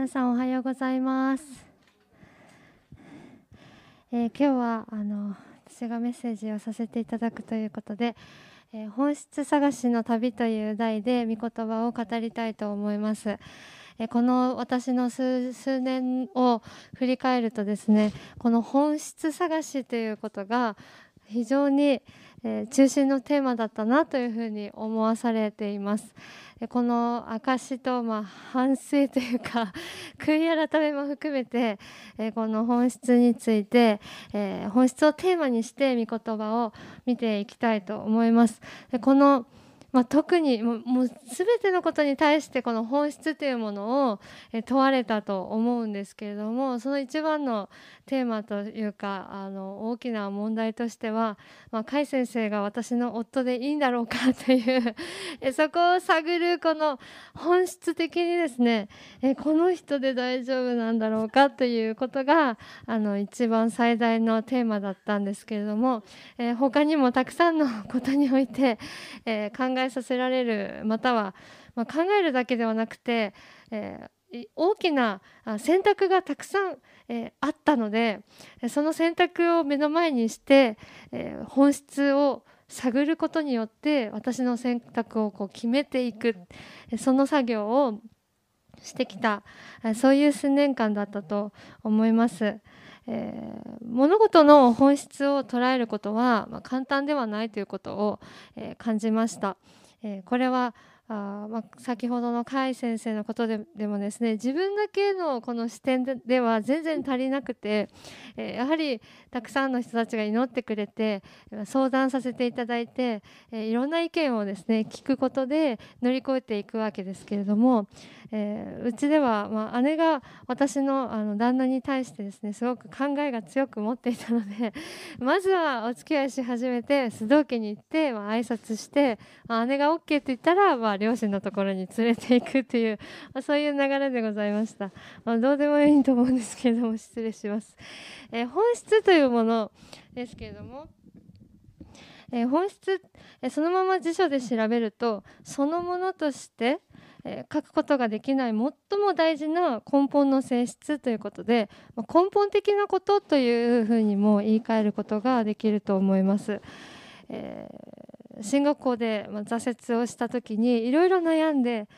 皆さんおはようございます、えー、今日はあの私がメッセージをさせていただくということで、えー、本質探しの旅という題で御言葉を語りたいと思います、えー、この私の数年を振り返るとですねこの本質探しということが非常に、え中心のテーマだったなというふうに思わされています。この証とまあ反省というか 悔い改めも含めてえこの本質についてえ本質をテーマにして御言葉を見ていきたいと思います。このまあ、特にもう全てのことに対してこの本質というものを問われたと思うんですけれどもその一番のテーマというかあの大きな問題としては、まあ、甲斐先生が私の夫でいいんだろうかというそこを探るこの本質的にですねえこの人で大丈夫なんだろうかということがあの一番最大のテーマだったんですけれども、え他にもたくさんのことにおいて、え考ええさせられるまたは、まあ、考えるだけではなくて、えー大きな選択がたくさん、えあったのでその選択を目の前にして、え本質を探ることによって私の選択をこう決めていくその作業をしてきたそういう数年間だったと思います。えー、物事の本質を捉えることは、まあ、簡単ではないということを、えー、感じました。えー、これはあまあ、先ほどの甲斐先生のことででもですね自分だけのこの視点では全然足りなくて、えー、やはりたくさんの人たちが祈ってくれて相談させていただいて、えー、いろんな意見をですね聞くことで乗り越えていくわけですけれども、えー、うちでは、まあ、姉が私のあの旦那に対してですねすごく考えが強く持っていたので まずはお付き合いし始めて須藤家に行って、まあ挨拶して、まあ、姉が OK って言ったら、まあ、両親のところに連れていくっていう、まあ、そういう流れでございました、まあ、どうでもいいと思うんですけれども失礼します、えー、本質というものですけれどもえー、本質、えー、そのまま辞書で調べるとそのものとして、えー、書くことができない最も大事な根本の性質ということで、まあ、根本的なことというふうにも言い換えることができると思います。え進学校で挫折をした時にいろいろ悩んで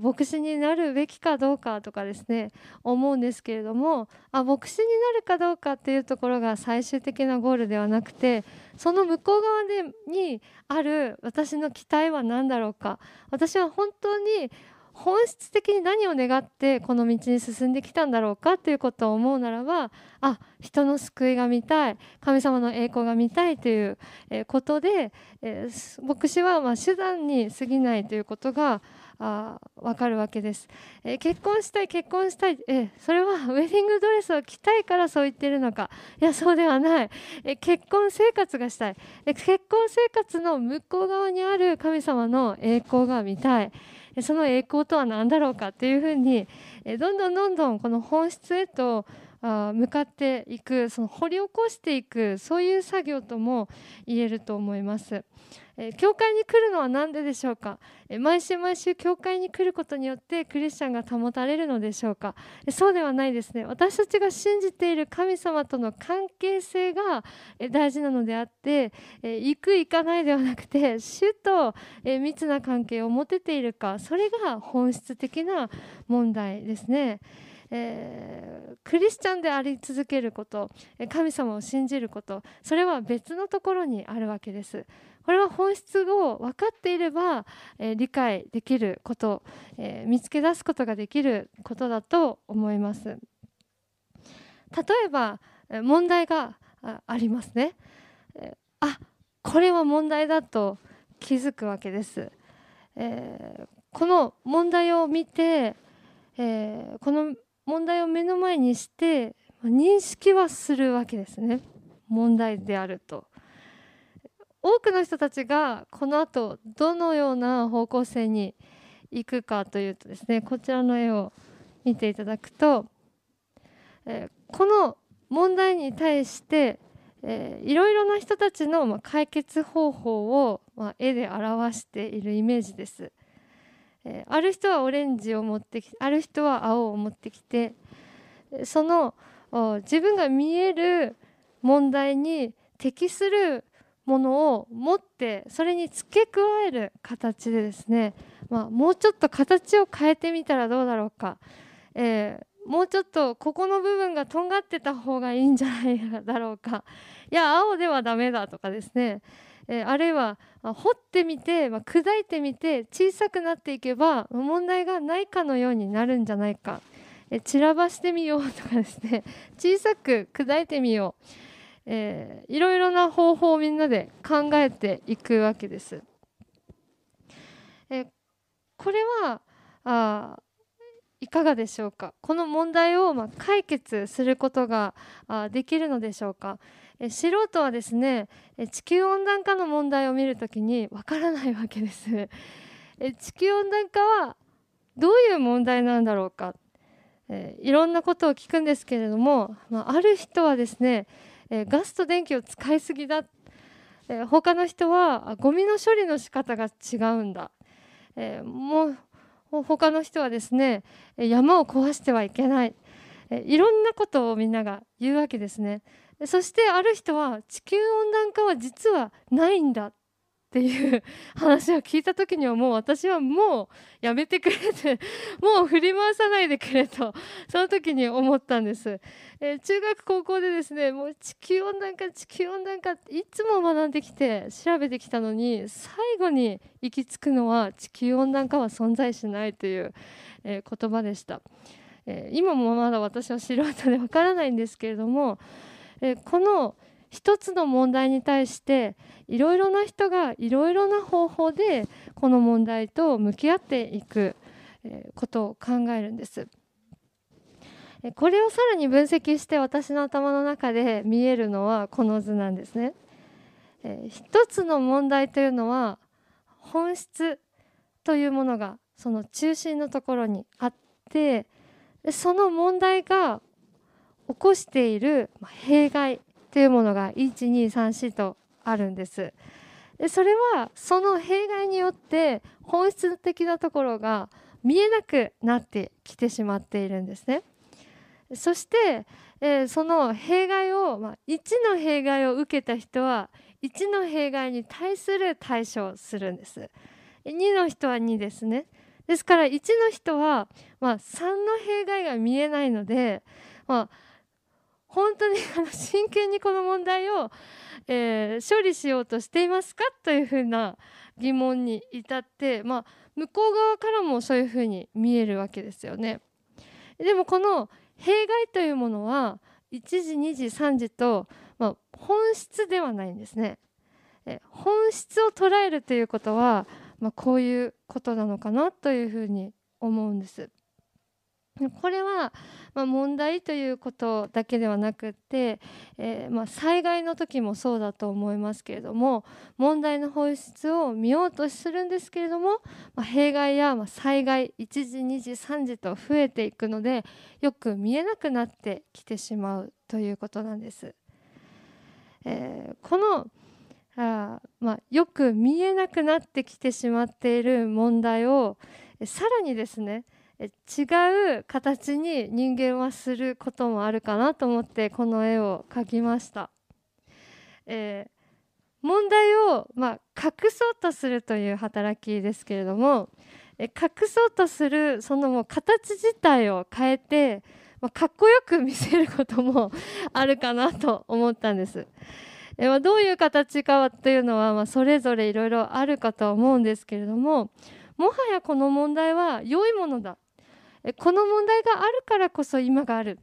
牧師になるべきかどうかとかですね思うんですけれどもあ牧師になるかどうかっていうところが最終的なゴールではなくてその向こう側でにある私の期待は何だろうか私は本当に本質的に何を願ってこの道に進んできたんだろうかということを思うならばあ人の救いが見たい神様の栄光が見たいということで牧師はま手段に過ぎないということがあ分かるわけです、え結婚したい結婚したい、えそれは ウェディングドレスを着たいからそう言ってるのか。いやそうではない、え結婚生活がしたい、え結婚生活の向こう側にある神様の栄光が見たい。その栄光とは何だろうかというふうにどんどんどんどんこの本質へと向かっていくその掘り起こしていくそういう作業とも言えると思います。え教会に来るのは何ででしょうか？え毎週毎週教会に来ることによってクリスチャンが保たれるのでしょうか？えそうではないですね私たちが信じている神様との関係性がえ大事なのであってえ行く行かないではなくて主とえ密な関係を持てているかそれが本質的な問題ですね。えー、クリスチャンであり続けること神様を信じることそれは別のところにあるわけです。これは本質を分かっていれば、えー、理解できること、えー、見つけ出すことができることだと思います。例えば問題がありますね。あこれは問題だと気づくわけです、えー、この問題を見て、えー、この問題を目の前にして認識はするわけですね問題であると。多くの人たちがこの後どのような方向性に行くかというとですねこちらの絵を見ていただくと、えこの問題に対して、えいろいろな人たちの解決方法を、ま絵で表しているイメージです。えある人はオレンジを持ってきてある人は青を持ってきてその自分が見える問題に適するものを持ってそれに付け加える形でですね、まあ、もうちょっと形を変えてみたらどうだろうか、えー、もうちょっとここの部分がとんがってた方がいいんじゃないだろうか。いや青ではダメだとかですね、えー、あるいは掘ってみて、まあ、砕いてみて小さくなっていけば問題がないかのようになるんじゃないか、えー、散らばしてみようとかですね。小さく砕いてみよう。えー、いろいろな方法をみんなで考えていくわけです。えー、これはあいかがでしょうか？この問題をま解決することができるのでしょうか？え素人はですね地球温暖化の問題を見るときにわからないわけです。え地球温暖化はどういう問題なんだろうか、えいろんなことを聞くんですけれども、まあ、る人はですねえ、ガスと電気を使いすぎだ、え、他の人はゴミの処理の仕方が違うんだ、え、もう他の人はですね山を壊してはいけない、えいろんなことをみんなが言うわけですね。そしてある人は地球温暖化は実はないんだっていう 話を聞いた時にはもう私はもうやめてくれて もう振り回さないでくれと その時に思ったんです、えー、中学高校でですねもう地球温暖化地球温暖化っていつも学んできて調べてきたのに最後に行き着くのは地球温暖化は存在しないという、えー、言葉でした、えー、今もまだ私は素人でわからないんですけれども、えこの一つの問題に対していろいろな人がいろいろな方法でこの問題と向き合っていくことを考えるんです。これをさらに分析して私の頭の中で見えるのはこの図なんですね。一つの問題というのは本質というものがその中心のところにあってその問題が起こしている弊害というものが1234とあるんです。でそれはその弊害によって本質的なところが見えなくなってきてしまっているんですね。そして、えー、その弊害を、まあ、1の弊害を受けた人は1の弊害に対する対処をするんです。2の人は2ですね。ですから1の人は、まあ、3の弊害が見えないので、まあ、本当にあの真剣にこの問題を、えー、処理しようとしていますかというふうな疑問に至って、まあ、向こう側からもそういうふうに見えるわけですよね。でもこの弊害というものは1時2時3時と、まあ、本質ではないんですね。え本質を捉えるということは、まあ、こういうことなのかなというふうに思うんです。これは、まあ、問題ということだけではなくって、えー、まあ、災害の時もそうだと思いますけれども問題の本質を見ようとするんですけれども、まあ、弊害やま災害1時2時3時と増えていくのでよく見えなくなってきてしまうということなんです。えー、このあまあ、よく見えなくなってきてしまっている問題をさらにですね違う形に人間はすることもあるかなと思ってこの絵を描きました。えー、問題を、まあ、隠そうとするという働きですけれども、え隠そうとするそのもう形自体を変えて、まあ、かっこよく見せることもあるかなと思ったんです。えまどういう形かというのは、まあ、それぞれいろいろあるかとは思うんですけれどももはやこの問題は良いものだこの問題があるからこそ今がある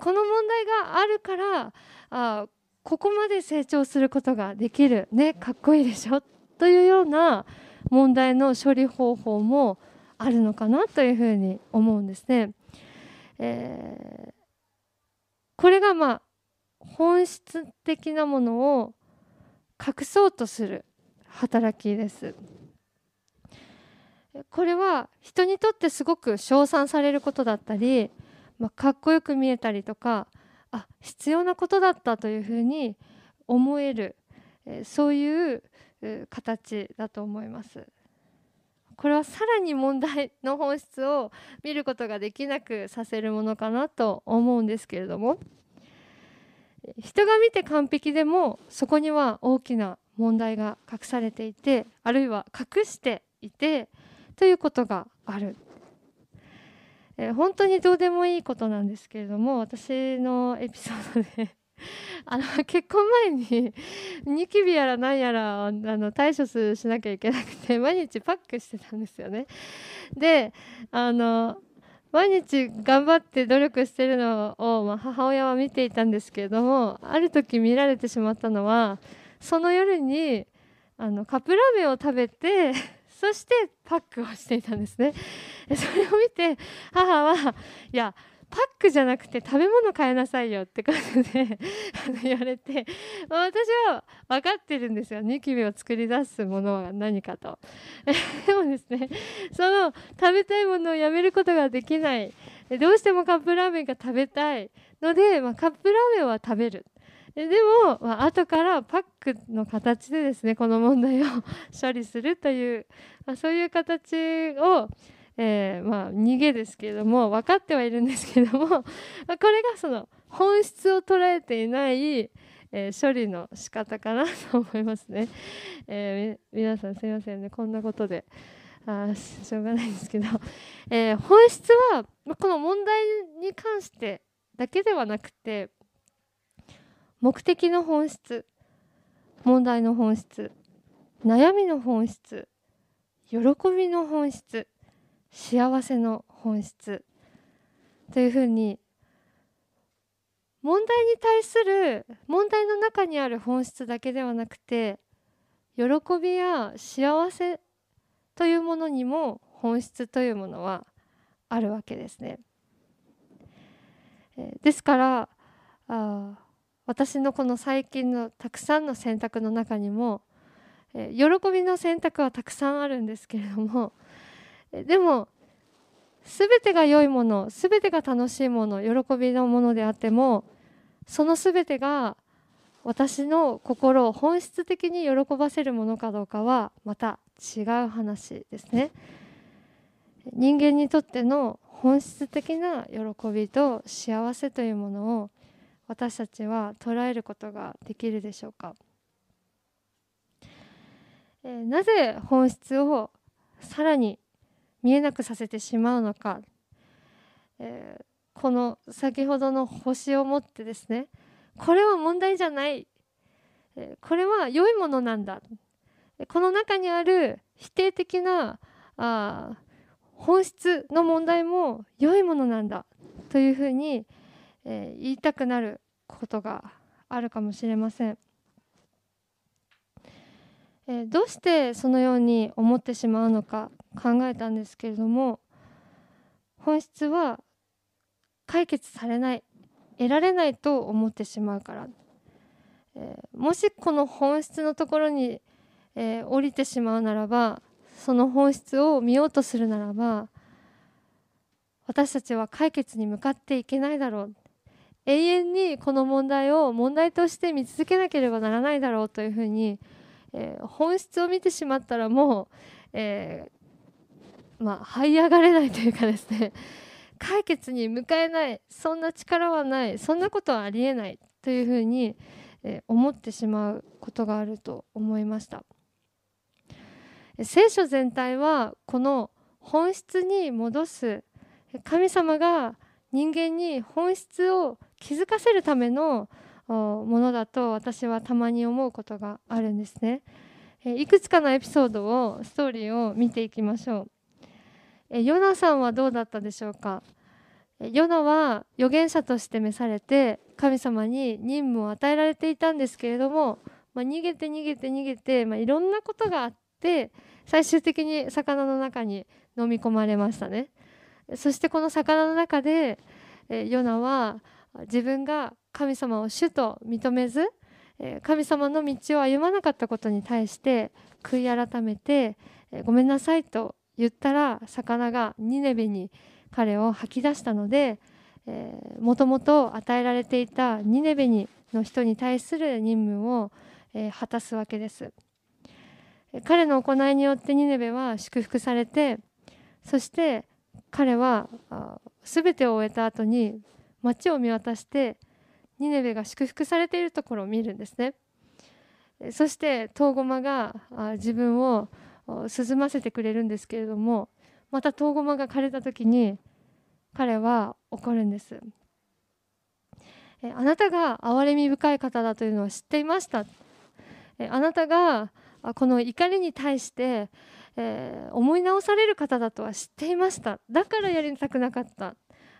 この問題があるからあここまで成長することができるねかっこいいでしょ？というような問題の処理方法もあるのかなというふうに思うんですね。えー、これがまあ本質的なものを隠そうとする働きです。これは人にとってすごく称賛されることだったり、まあ、かっこよく見えたりとかあ必要なことだったというふうに思える、そういう形だと思います。これはさらに問題の本質を見ることができなくさせるものかなと思うんですけれども人が見て完璧でもそこには大きな問題が隠されていてあるいは隠していてということがある、えー、本当にどうでもいいことなんですけれども私のエピソードで あの結婚前にニキビやら何やらあの対処しなきゃいけなくて毎日パックしてたんですよね。であの毎日頑張って努力してるのを、まあ、母親は見ていたんですけれどもある時見られてしまったのはその夜にあのカップラーメンを食べてそしてパックをしていたんですね。それを見て母はいやパックじゃなくて食べ物買いなさいよって感じで 言われて私は分かってるんですよ。ニキビを作り出すものは何かと。でもですねその食べたいものをやめることができない。どうしてもカップラーメンが食べたいので、まあ、カップラーメンは食べる。でも、まあ後からパックの形でですねこの問題を 処理するという、まあ、そういう形をえー、まあ、逃げですけれども分かってはいるんですけれども まこれがその本質を捉えていない、えー、処理の仕方かなと思いますね。えー、皆さんすいませんねこんなことであしょうがないんですけど、えー、本質はこの問題に関してだけではなくて目的の本質問題の本質悩みの本質喜びの本質幸せの本質というふうに問題に対する問題の中にある本質だけではなくて喜びや幸せというものにも本質というものはあるわけですね。ですからあ私のこの最近のたくさんの選択の中にもえ喜びの選択はたくさんあるんですけれどもでも全てが良いもの全てが楽しいもの喜びのものであってもその全てが私の心を本質的に喜ばせるものかどうかはまた違う話ですね。人間にとっての本質的な喜びと幸せというものを私たちは捉えることができるでしょうか、えなぜ本質をさらに見えなくさせてしまうのか、えー、この先ほどの星を持ってですねこれは問題じゃない、えー、これは良いものなんだ。この中にある否定的なあ本質の問題も良いものなんだというふうに、えー、言いたくなることがあるかもしれません。えー、どうしてそのように思ってしまうのか考えたんですけれども本質は解決されない得られないと思ってしまうから、えー、もしこの本質のところに、えー、降りてしまうならばその本質を見ようとするならば私たちは解決に向かっていけないだろう永遠にこの問題を問題として見続けなければならないだろうというふうに、えー、本質を見てしまったらもう、えまあ、這い上がれないというかですね。解決に向かえないそんな力はないそんなことはありえないというふうに、え思ってしまうことがあると思いました。聖書全体はこの本質に戻す神様が人間に本質を気づかせるためのものだと私はたまに思うことがあるんですね。いくつかのエピソードをストーリーを見ていきましょう。ヨナさんはどうだったでしょうか。ヨナは預言者として召されて神様に任務を与えられていたんですけれども、まあ、逃げて逃げて逃げて、まあ、いろんなことがあって最終的に魚の中に飲み込まれましたね。そしてこの魚の中でヨナは自分が神様を主と認めず神様の道を歩まなかったことに対して悔い改めてごめんなさいと言ったら魚がニネベに彼を吐き出したのでもともと与えられていたニネベにの人に対する任務を、果たすわけです、彼の行いによってニネベは祝福されてそして彼は全てを終えた後に町を見渡してニネベが祝福されているところを見るんですね。そしてトウゴマが自分を涼ませてくれるんですけれどもまたトウゴマが枯れた時に彼は怒るんです。あなたが憐れみ深い方だというのは知っていました。あなたがこの怒りに対して、えー、思い直される方だとは知っていました。だからやりたくなかった。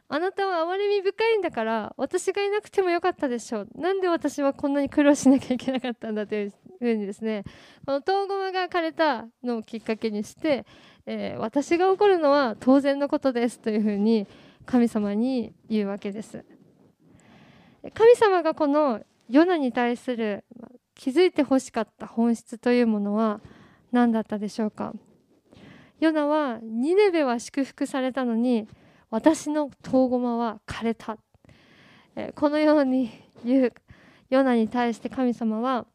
あなたは憐れみ深いんだから私がいなくてもよかったでしょう。なんで私はこんなに苦労しなきゃいけなかったんだというふうにですねこの遠駒が枯れたのをきっかけにして、えー、私が怒るのは当然のことですというふうに神様に言うわけです。神様がこのヨナに対する気づいてほしかった本質というものは何だったでしょうか？ヨナはニネベは祝福されたのに私の遠駒は枯れた。このように言うヨナに対して神様は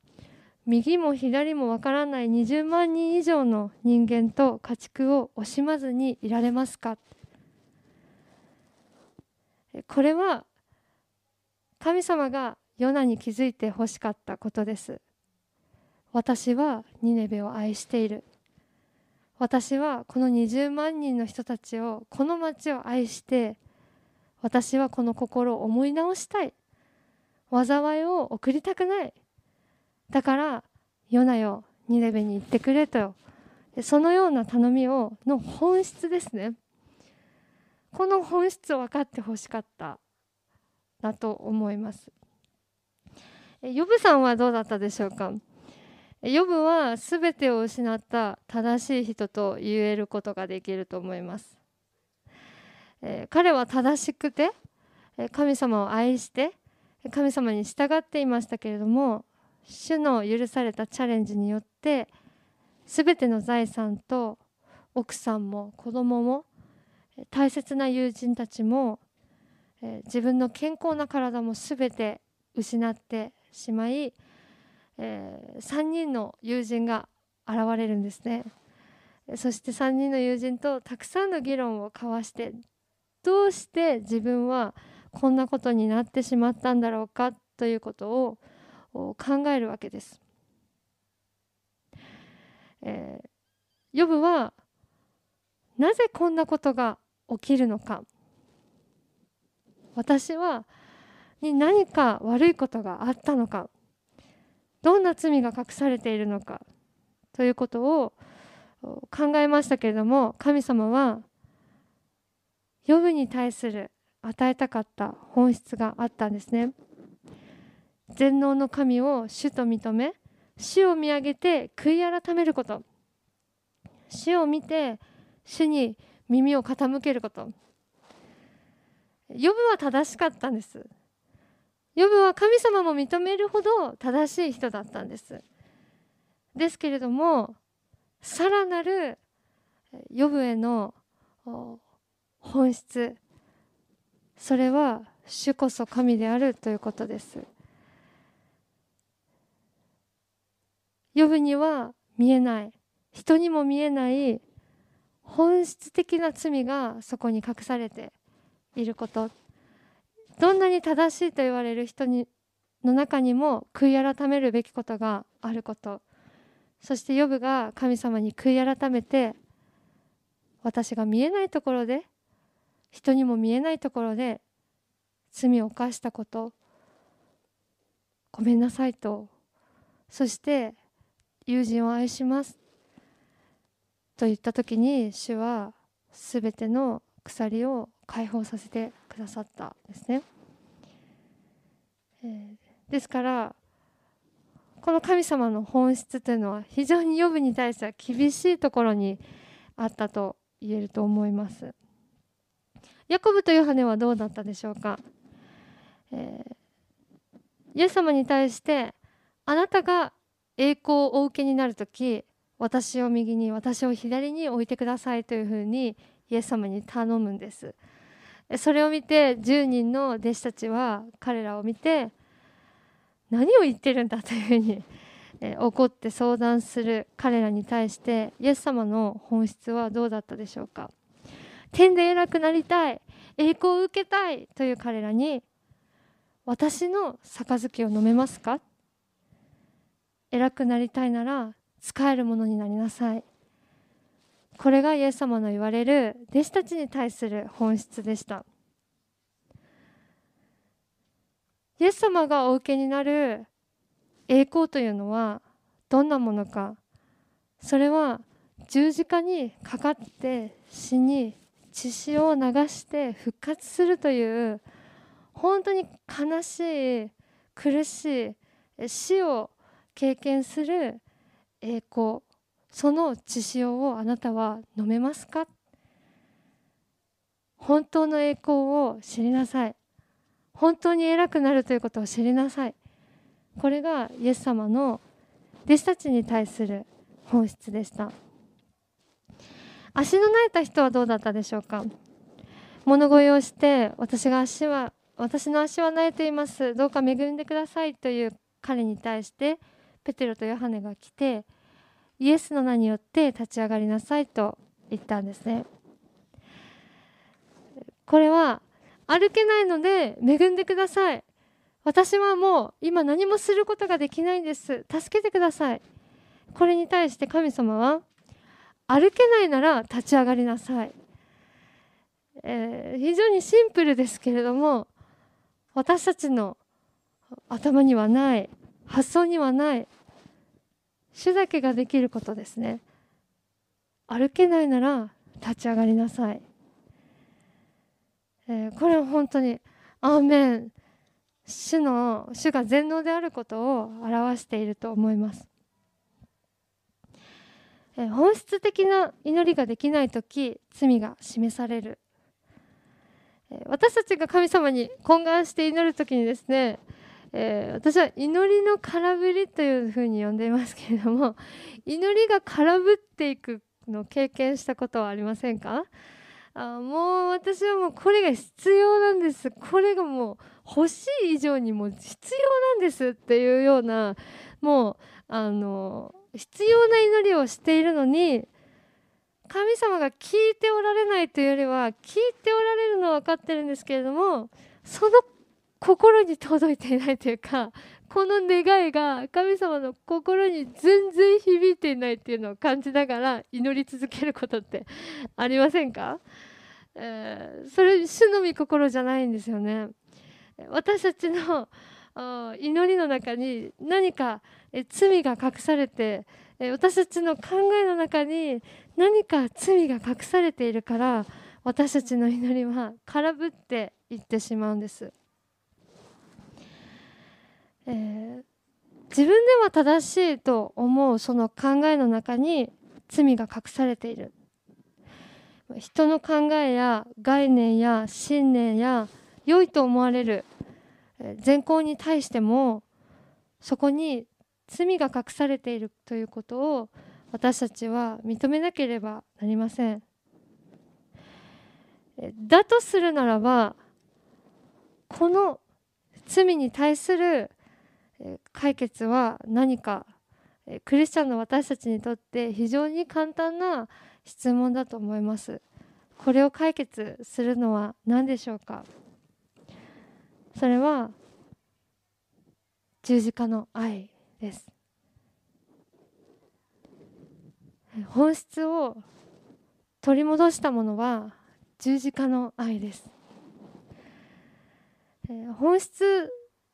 右も左もわからない20万人以上の人間と家畜を惜しまずにいられますか？これは神様がヨナに気づいてほしかったことです。私はニネベを愛している。私はこの20万人の人たちをこの町を愛して私はこの心を思い直したい。災いを送りたくない。だからヨナよニネベに行ってくれと。そのような頼みをの本質ですね。この本質を分かってほしかった。だと思います。ヨブさんはどうだったでしょうか？ヨブは全てを失った正しい人と言えることができると思います、え彼は正しくて神様を愛して神様に従っていましたけれども主の許されたチャレンジによって全ての財産と奥さんも子供も大切な友人たちも自分の健康な体も全て失ってしまい、えー、3人の友人が現れるんですね。そして3人の友人とたくさんの議論を交わしてどうして自分はこんなことになってしまったんだろうか？ということを考えるわけです。えー、ヨブはなぜこんなことが起きるのか？私はに何か悪いことがあったのかどんな罪が隠されているのかということを考えましたけれども神様はヨブに対する与えたかった本質があったんですね。全能の神を主と認め主を見上げて悔い改めること。主を見て主に耳を傾けること。ヨブは正しかったんです。ヨブは神様も認めるほど正しい人だったんです。ですけれどもさらなるヨブへの本質それは主こそ神であるということです。ヨブには見えない人にも見えない本質的な罪がそこに隠されていること。どんなに正しいと言われる人にの中にも悔い改めるべきことがあること。そしてヨブが神様に悔い改めて私が見えないところで人にも見えないところで罪を犯したこと。ごめんなさいと。そして友人を愛します。と言った時に主は全ての鎖を解放させてくださったんですね。え、ですからこの神様の本質というのは非常に予部に対しては厳しいところにあったと言えると思います。ヤコブとヨハネはどうだったでしょうか、えー、イエス様に対してあなたが栄光をお受けになる時私を右に私を左に置いてくださいというふうにイエス様に頼むんですそれを見て10人の弟子たちは彼らを見て何を言ってるんだというふうに怒って相談する彼らに対してイエス様の本質はどうだったでしょうか。天で偉くなりたい栄光を受けたいという彼らに私の杯を飲めますか。偉くなりたいなら使えるものになりなさい。これがイエス様の言われる弟子たちに対する本質でした。イエス様がお受けになる栄光というのはどんなものか。それは十字架にかかって死に血潮を流して復活するという本当に悲しい苦しい死を経験する栄光。その血潮をあなたは飲めますか？本当の栄光を知りなさい。本当に偉くなるということを知りなさい。これがイエス様の弟子たちに対する本質でした。足の慣れた人はどうだったでしょうか？物乞いをして私が足は私の足は慣れています。どうか恵んでくださいという彼に対してペテロとヨハネが来てイエスの名によって立ち上がりなさいと言ったんですね。これは歩けないので恵んでください。私はもう今何もすることができないんです。助けてください。これに対して神様は歩けないなら立ち上がりなさい、えー、非常にシンプルですけれども私たちの頭にはない発想にはない主だけができることですね。歩けないなら立ち上がりなさい、えー、これは本当にアーメン。主の主が全能であることを表していると思います。え本質的な祈りができない時罪が示される。私たちが神様に懇願して祈る時にですね、えー、私は祈りの空振りというふうに呼んでいますけれども 祈りが空振っていくのを経験したことはありませんか？あもう私はもうこれが必要なんです。これがもう欲しい以上にもう必要なんですっていうようなもうあの必要な祈りをしているのに神様が聞いておられないというよりは聞いておられるのは分かってるんですけれどもその心に届いていないというかこの願いが神様の心に全然響いていないっていうのを感じながら祈り続けることってありませんか、えー、それ主の御心じゃないんですよね。私たちの祈りの中に何か罪が隠されて私たちの考えの中に何か罪が隠されているから私たちの祈りは空振っていってしまうんです、えー、自分では正しいと思うその考えの中に罪が隠されている。人の考えや概念や信念や良いと思われる善行に対してもそこに罪が隠されているということを私たちは認めなければなりません。だとするならばこの罪に対する解決は何かクリスチャンの私たちにとって非常に簡単な質問だと思います。これを解決するのは何でしょうか？それは十字架の愛です。本質を取り戻したものは十字架の愛です。本質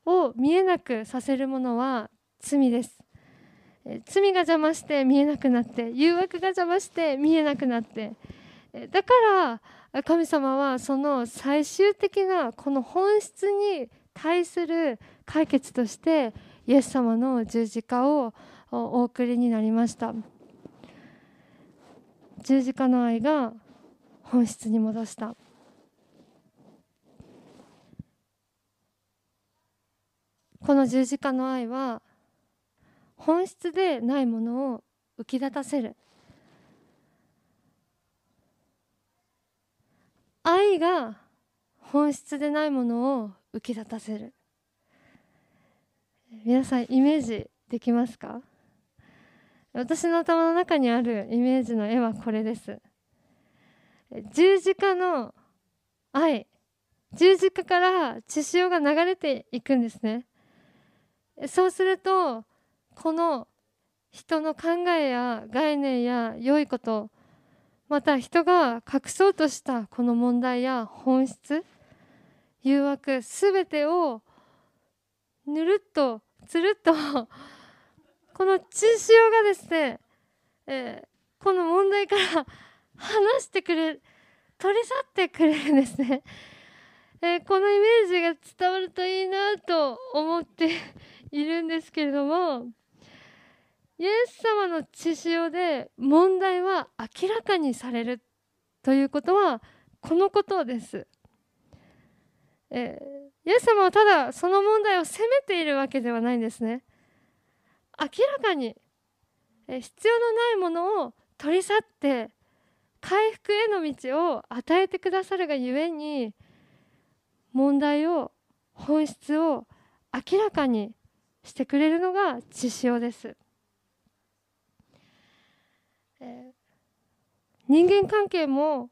を見えなくさせるものは罪です。罪が邪魔して見えなくなって誘惑が邪魔して見えなくなって。だから神様はその最終的なこの本質に対する解決としてイエス様の十字架をお送りになりました。十字架の愛が本質に戻した。この十字架の愛は本質でないものを浮き立たせる。愛が本質でないものを浮き立たせる。皆さんイメージできますか？私の頭の中にあるイメージの絵はこれです。十字架の愛。十字架から血潮が流れていくんですね。そうするとこの人の考えや概念や良いことまた人が隠そうとしたこの問題や本質誘惑すべてをぬるっとつるっとこの血潮がですね、えー、この問題から話してくれる取り去ってくれるんですね、えー、このイメージが伝わるといいなと思っているんですけれどもイエス様の血潮で問題は明らかにされるということはこのことです。えー、イエス様はただその問題を責めているわけではないんですね。明らかに、えー、必要のないものを取り去って回復への道を与えてくださるがゆえに問題を本質を明らかにしてくれるのが血潮です。えー、人間関係も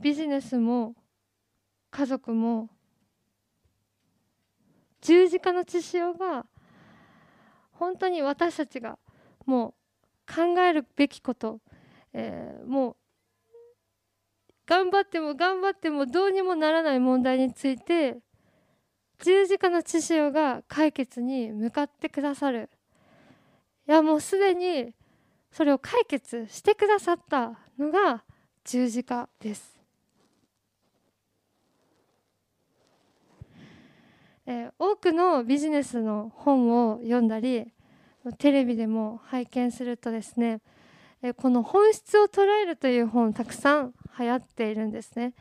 ビジネスも家族も十字架の血潮が本当に私たちがもう考えるべきこと、えー、もう頑張っても頑張ってもどうにもならない問題について十字架の血潮が解決に向かってくださるいやもうすでにそれを解決してくださったのが十字架です。えー、多くのビジネスの本を読んだりテレビでも拝見するとですね、え、この本質を捉えるという本たくさん流行っているんですね。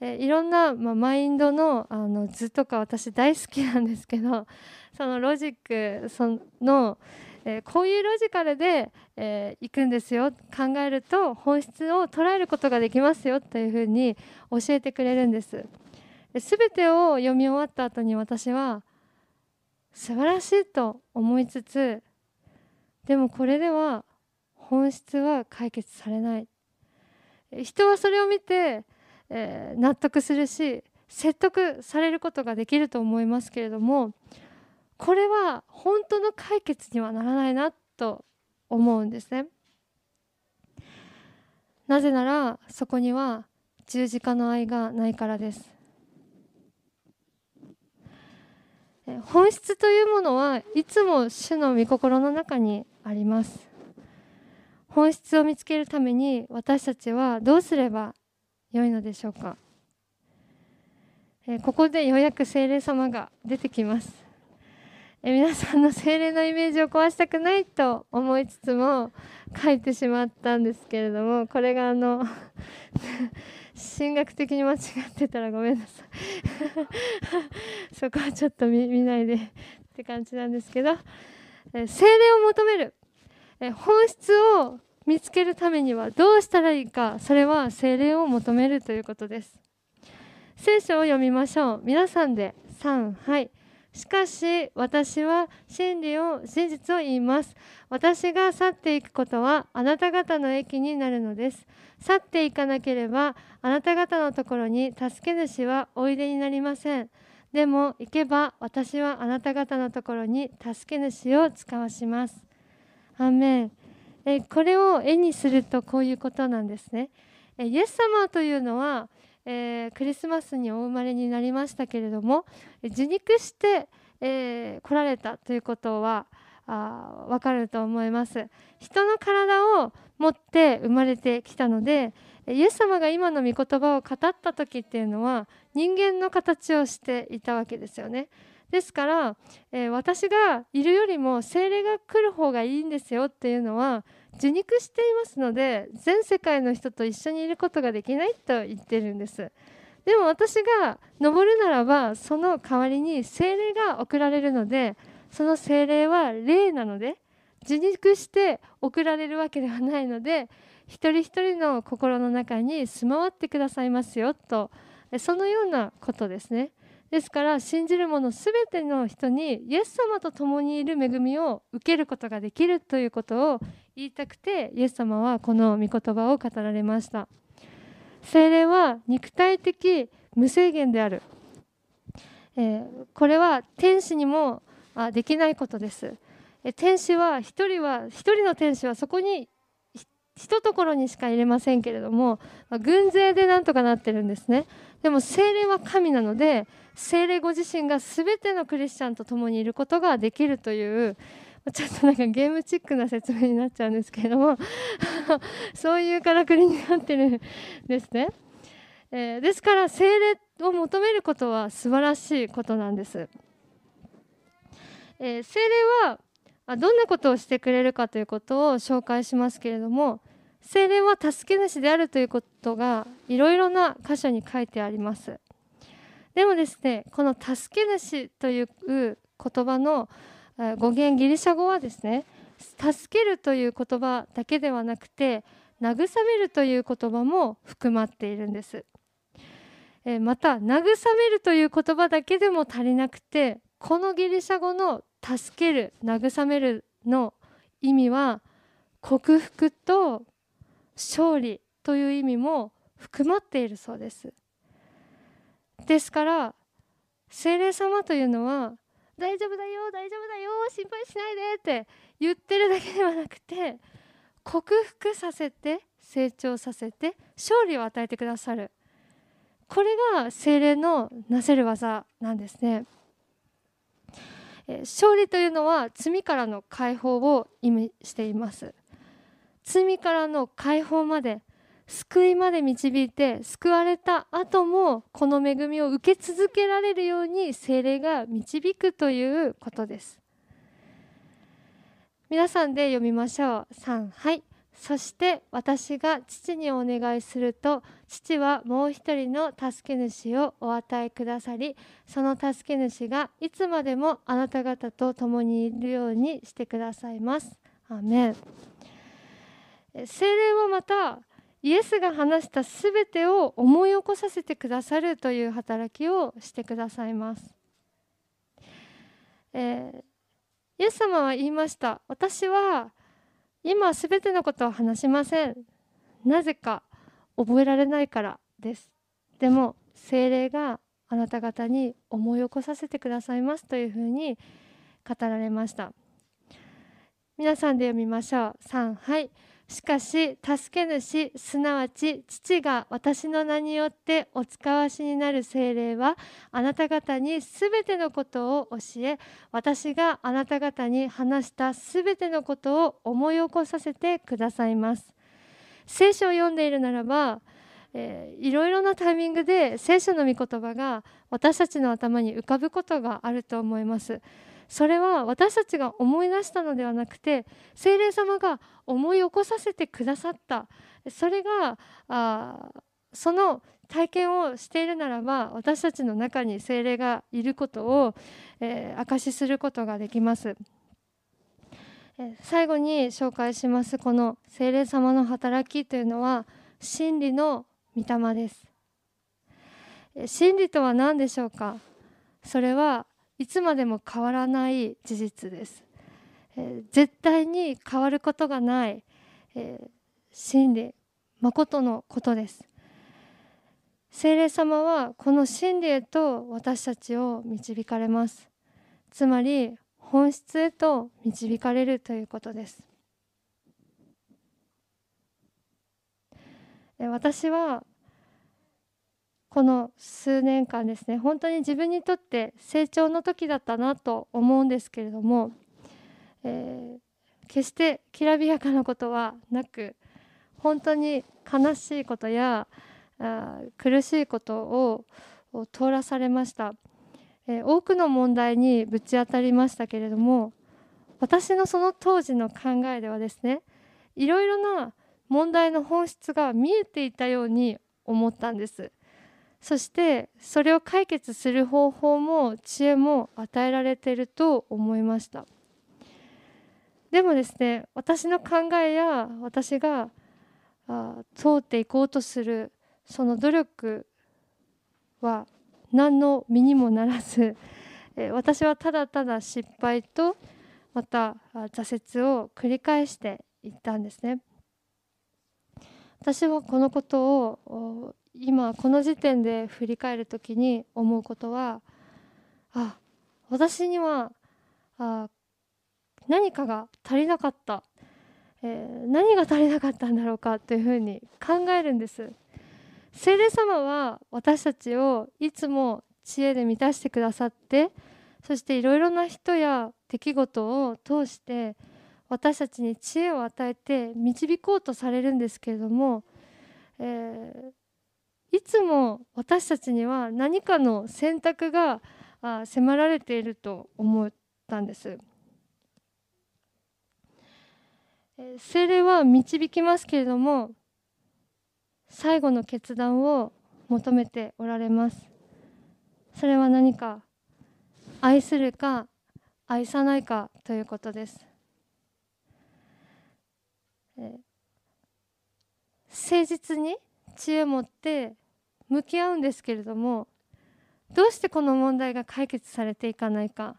え、いろんな、まあ、マインドのあの図とか私大好きなんですけど そのロジックその、えー、こういうロジカルで、えー、いくんですよ考えると本質を捉えることができますよというふうに教えてくれるんです。すべてを読み終わった後に私は素晴らしいと思いつつでもこれでは本質は解決されない人はそれを見て、えー、納得するし説得されることができると思いますけれどもこれは本当の解決にはならないなと思うんですね。なぜならそこには十字架の愛がないからです。本質というものはいつも主の御心の中にあります。本質を見つけるために私たちはどうすればよいのでしょうか？えここでようやく精霊様が出てきます。え皆さんの精霊のイメージを壊したくないと思いつつも書いてしまったんですけれどもこれがあの神学的に間違ってたらごめんなさい そこはちょっと見ないでって感じなんですけど、え精霊を求める、え本質を見つけるためにはどうしたらいいかそれは精霊を求めるということです。聖書を読みましょう。皆さんで3はい。しかし私は真理を真実を言います。私が去っていくことはあなた方の益になるのです。去っていかなければあなた方のところに助け主はおいでになりません。でも行けば私はあなた方のところに助け主を使わします。アメン。えこれを絵にするとこういうことなんですね。えイエス様というのはえー、クリスマスにお生まれになりましたけれども受肉して、えー、来られたということはあ分かると思います。人の体を持って生まれてきたのでイエス様が今の御言葉を語った時っていうのは人間の形をしていたわけですよね。ですから、えー、私がいるよりも精霊が来る方がいいんですよっていうのは受肉していますので全世界の人と一緒にいることができないと言ってるんです。でも私が登るならばその代わりに精霊が送られるのでその精霊は霊なので受肉して送られるわけではないので一人一人の心の中に住まわってくださいますよとそのようなことですね。ですから信じる者すべての人にイエス様と共にいる恵みを受けることができるということを言いたくてイエス様はこの御言葉を語られました。精霊は肉体的無制限である、えー、これは天使にもあできないことです。天使は一人は一人の天使はそこに一ところにしか入れませんけれども、まあ、軍勢でなんとかなってるんですね。でも精霊は神なので精霊ご自身が全てのクリスチャンと共にいることができるというちょっとなんかゲームチックな説明になっちゃうんですけれども そういうからくりになってるんですね、えー、ですから精霊を求めることは素晴らしいことなんです、えー、精霊はどんなことをしてくれるかということを紹介しますけれども精霊は助け主であるということがいろいろな箇所に書いてあります。でもですねこの助け主という言葉の語源ギリシャ語はですね助けるという言葉だけではなくて慰めるという言葉も含まっているんです。また慰めるという言葉だけでも足りなくてこのギリシャ語の助ける慰めるの意味は克服と勝利という意味も含まっているそうですですから精霊様というのは大丈夫だよ大丈夫だよ心配しないでって言ってるだけではなくて克服させて成長させて勝利を与えてくださるこれが精霊のなせる技なんですね。勝利というのは罪からの解放を意味しています。罪からの解放まで救いまで導いて救われた後もこの恵みを受け続けられるように精霊が導くということです。皆さんで読みましょう。3はい。そして私が父にお願いすると父はもう一人の助け主をお与えくださりその助け主がいつまでもあなた方と共にいるようにしてくださいます。アメン精霊はまたイエスが話したすべてを思い起こさせてくださるという働きをしてくださいます。えー、イエス様は言いました私は今すべてのことを話しません。なぜか覚えられないからです。でも精霊があなた方に思い起こさせてくださいますというふうに語られました。皆さんで読みましょう。3はい。しかし助け主すなわち父が私の名によってお使わしになる精霊はあなた方にすべてのことを教え私があなた方に話したすべてのことを思い起こさせてくださいます。聖書を読んでいるならばえー、いろいろなタイミングで聖書の御言葉が私たちの頭に浮かぶことがあると思います。それは私たちが思い出したのではなくて精霊様が思い起こさせてくださった。それがあその体験をしているならば私たちの中に精霊がいることを、えー、証しすることができます。最後に紹介しますこの精霊様の働きというのは真理の御霊です。真理とは何でしょうか？それはいつまでも変わらない事実です、えー、絶対に変わることがない、えー、真理誠のことです。聖霊様はこの真理へと私たちを導かれます。つまり本質へと導かれるということです。私はこの数年間ですね本当に自分にとって成長の時だったなと思うんですけれども、えー、決してきらびやかなことはなく本当に悲しいことやあ苦しいことを通らされました、えー、多くの問題にぶち当たりましたけれども私のその当時の考えではですねいろいろな問題の本質が見えていたように思ったんです。そしてそれを解決する方法も知恵も与えられていると思いましたでもですね私の考えや私が通っていこうとするその努力は何の身にもならず私はただただ失敗とまた挫折を繰り返していったんですね。私はこのことを今この時点で振り返る時に思うことはあ私にはあ何かが足りなかった、えー、何が足りなかったんだろうかというふうに考えるんです。聖霊様は私たちをいつも知恵で満たしてくださってそしていろいろな人や出来事を通して私たちに知恵を与えて導こうとされるんですけれども、えー、いつも私たちには何かの選択が迫られていると思ったんです。精霊は導きますけれども最後の決断を求めておられますそれは何か愛するか愛さないかということです誠実に知恵を持って向き合うんですけれどもどうしてこの問題が解決されていかないか。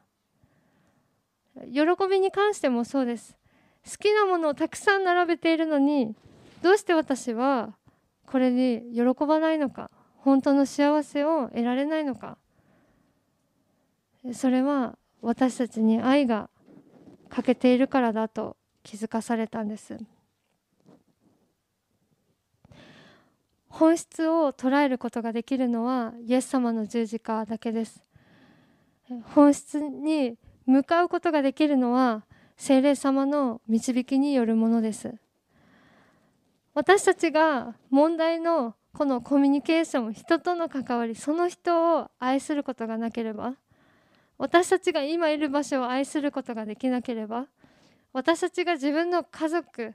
喜びに関してもそうです。好きなものをたくさん並べているのにどうして私はこれに喜ばないのか本当の幸せを得られないのか。それは私たちに愛が欠けているからだと気づかされたんです。本質を捉えることができるのはイエス様の十字架だけです。本質に向かうことができるのは聖霊様の導きによるものです。私たちが問題のこのコミュニケーション人との関わりその人を愛することがなければ私たちが今いる場所を愛することができなければ私たちが自分の家族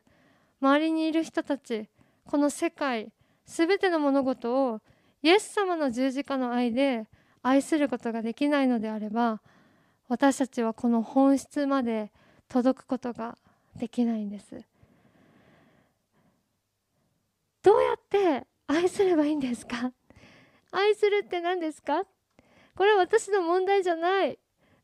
周りにいる人たちこの世界全ての物事をイエス様の十字架の愛で愛することができないのであれば私たちはこの本質まで届くことができないんです。どうやって愛すればいいんですか？愛するって何ですか？これは私の問題じゃない。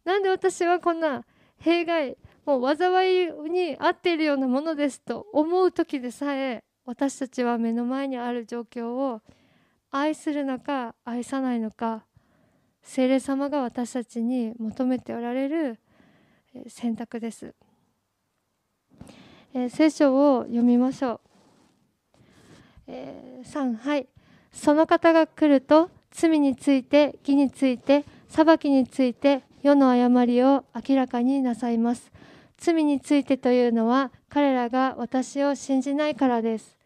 なんで私はこんな弊害もう災いに合っているようなものですと思う時でさえ私たちは目の前にある状況を愛するのか愛さないのか聖霊様が私たちに求めておられる選択です、えー、聖書を読みましょう、えー、3はい。その方が来ると罪について義について裁きについて世の誤りを明らかになさいます。罪についてというのは彼らが私を信じないからです。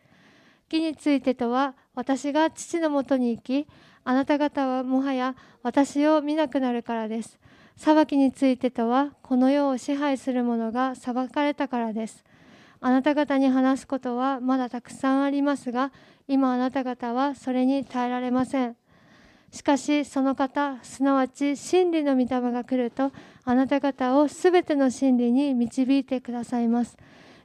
義についてとは私が父のもとに行きあなた方はもはや私を見なくなるからです。裁きについてとはこの世を支配する者が裁かれたからです。あなた方に話すことはまだたくさんありますが今あなた方はそれに耐えられません。しかしその方すなわち真理の御霊が来るとあなた方をすべての真理に導いてくださいます。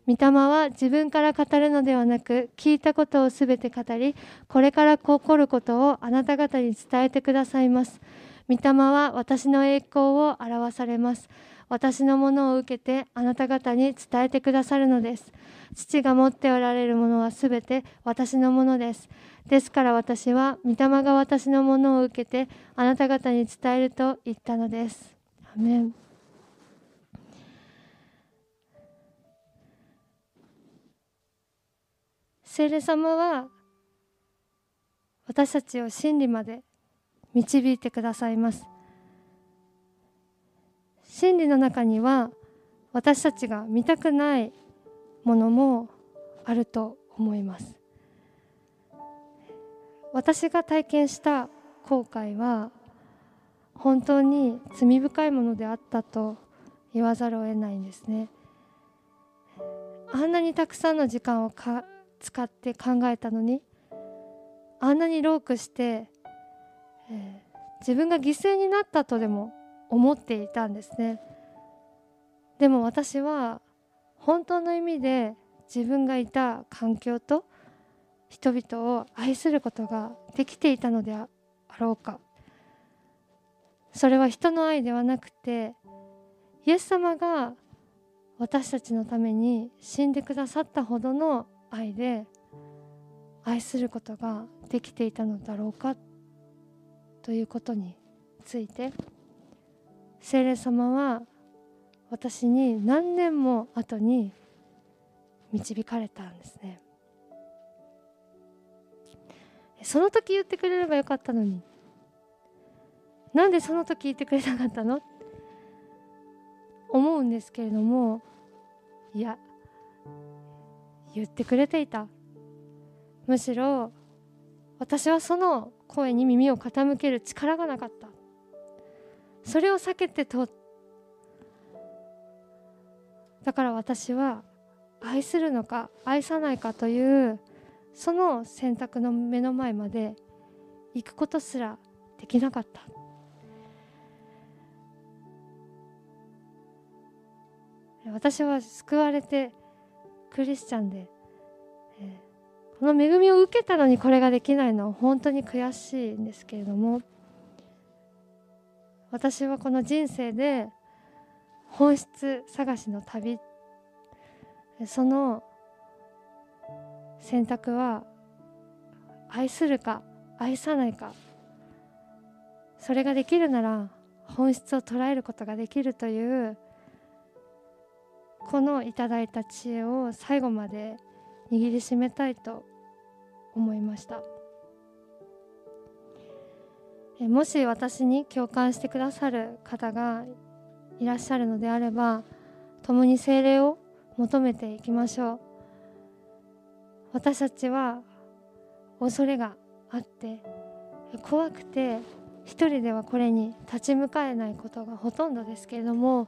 御霊は自分から語るのではなく聞いたことをすべて語りこれから起こることをあなた方に伝えてくださいます。御霊は私の栄光を表されます。私のものを受けてあなた方に伝えてくださるのです。父が持っておられるものはすべて私のものです。ですから私は御霊が私のものを受けてあなた方に伝えると言ったのです。アメン。聖霊様は私たちを真理まで導いてくださいます。真理の中には私たちが見たくないものもあると思います。私が体験した後悔は本当に罪深いものであったと言わざるを得ないんですね。あんなにたくさんの時間をか使って考えたのにあんなにロークして、えー、自分が犠牲になったとでも思っていたんですね。でも私は本当の意味で自分がいた環境と人々を愛することができていたのであろうか。それは人の愛ではなくてイエス様が私たちのために死んでくださったほどの愛で愛することができていたのだろうかということについて精霊様は私に何年も後に導かれたんですね。その時言ってくれればよかったのに。なんでその時言ってくれなかったの？思うんですけれどもいや言ってくれていた。むしろ私はその声に耳を傾ける力がなかった。それを避けて通った。だから私は愛するのか愛さないかというその選択の目の前まで行くことすらできなかった。私は救われてクリスチャンで、えー、この恵みを受けたのにこれができないのは本当に悔しいんですけれども私はこの人生で本質探しの旅その選択は愛するか愛さないかそれができるなら本質を捉えることができるというこのいただいた知恵を最後まで握りしめたいと思いました。もし私に共感してくださる方がいらっしゃるのであれば共に精霊を求めていきましょう。私たちは恐れがあって怖くて一人ではこれに立ち向かえないことがほとんどですけれども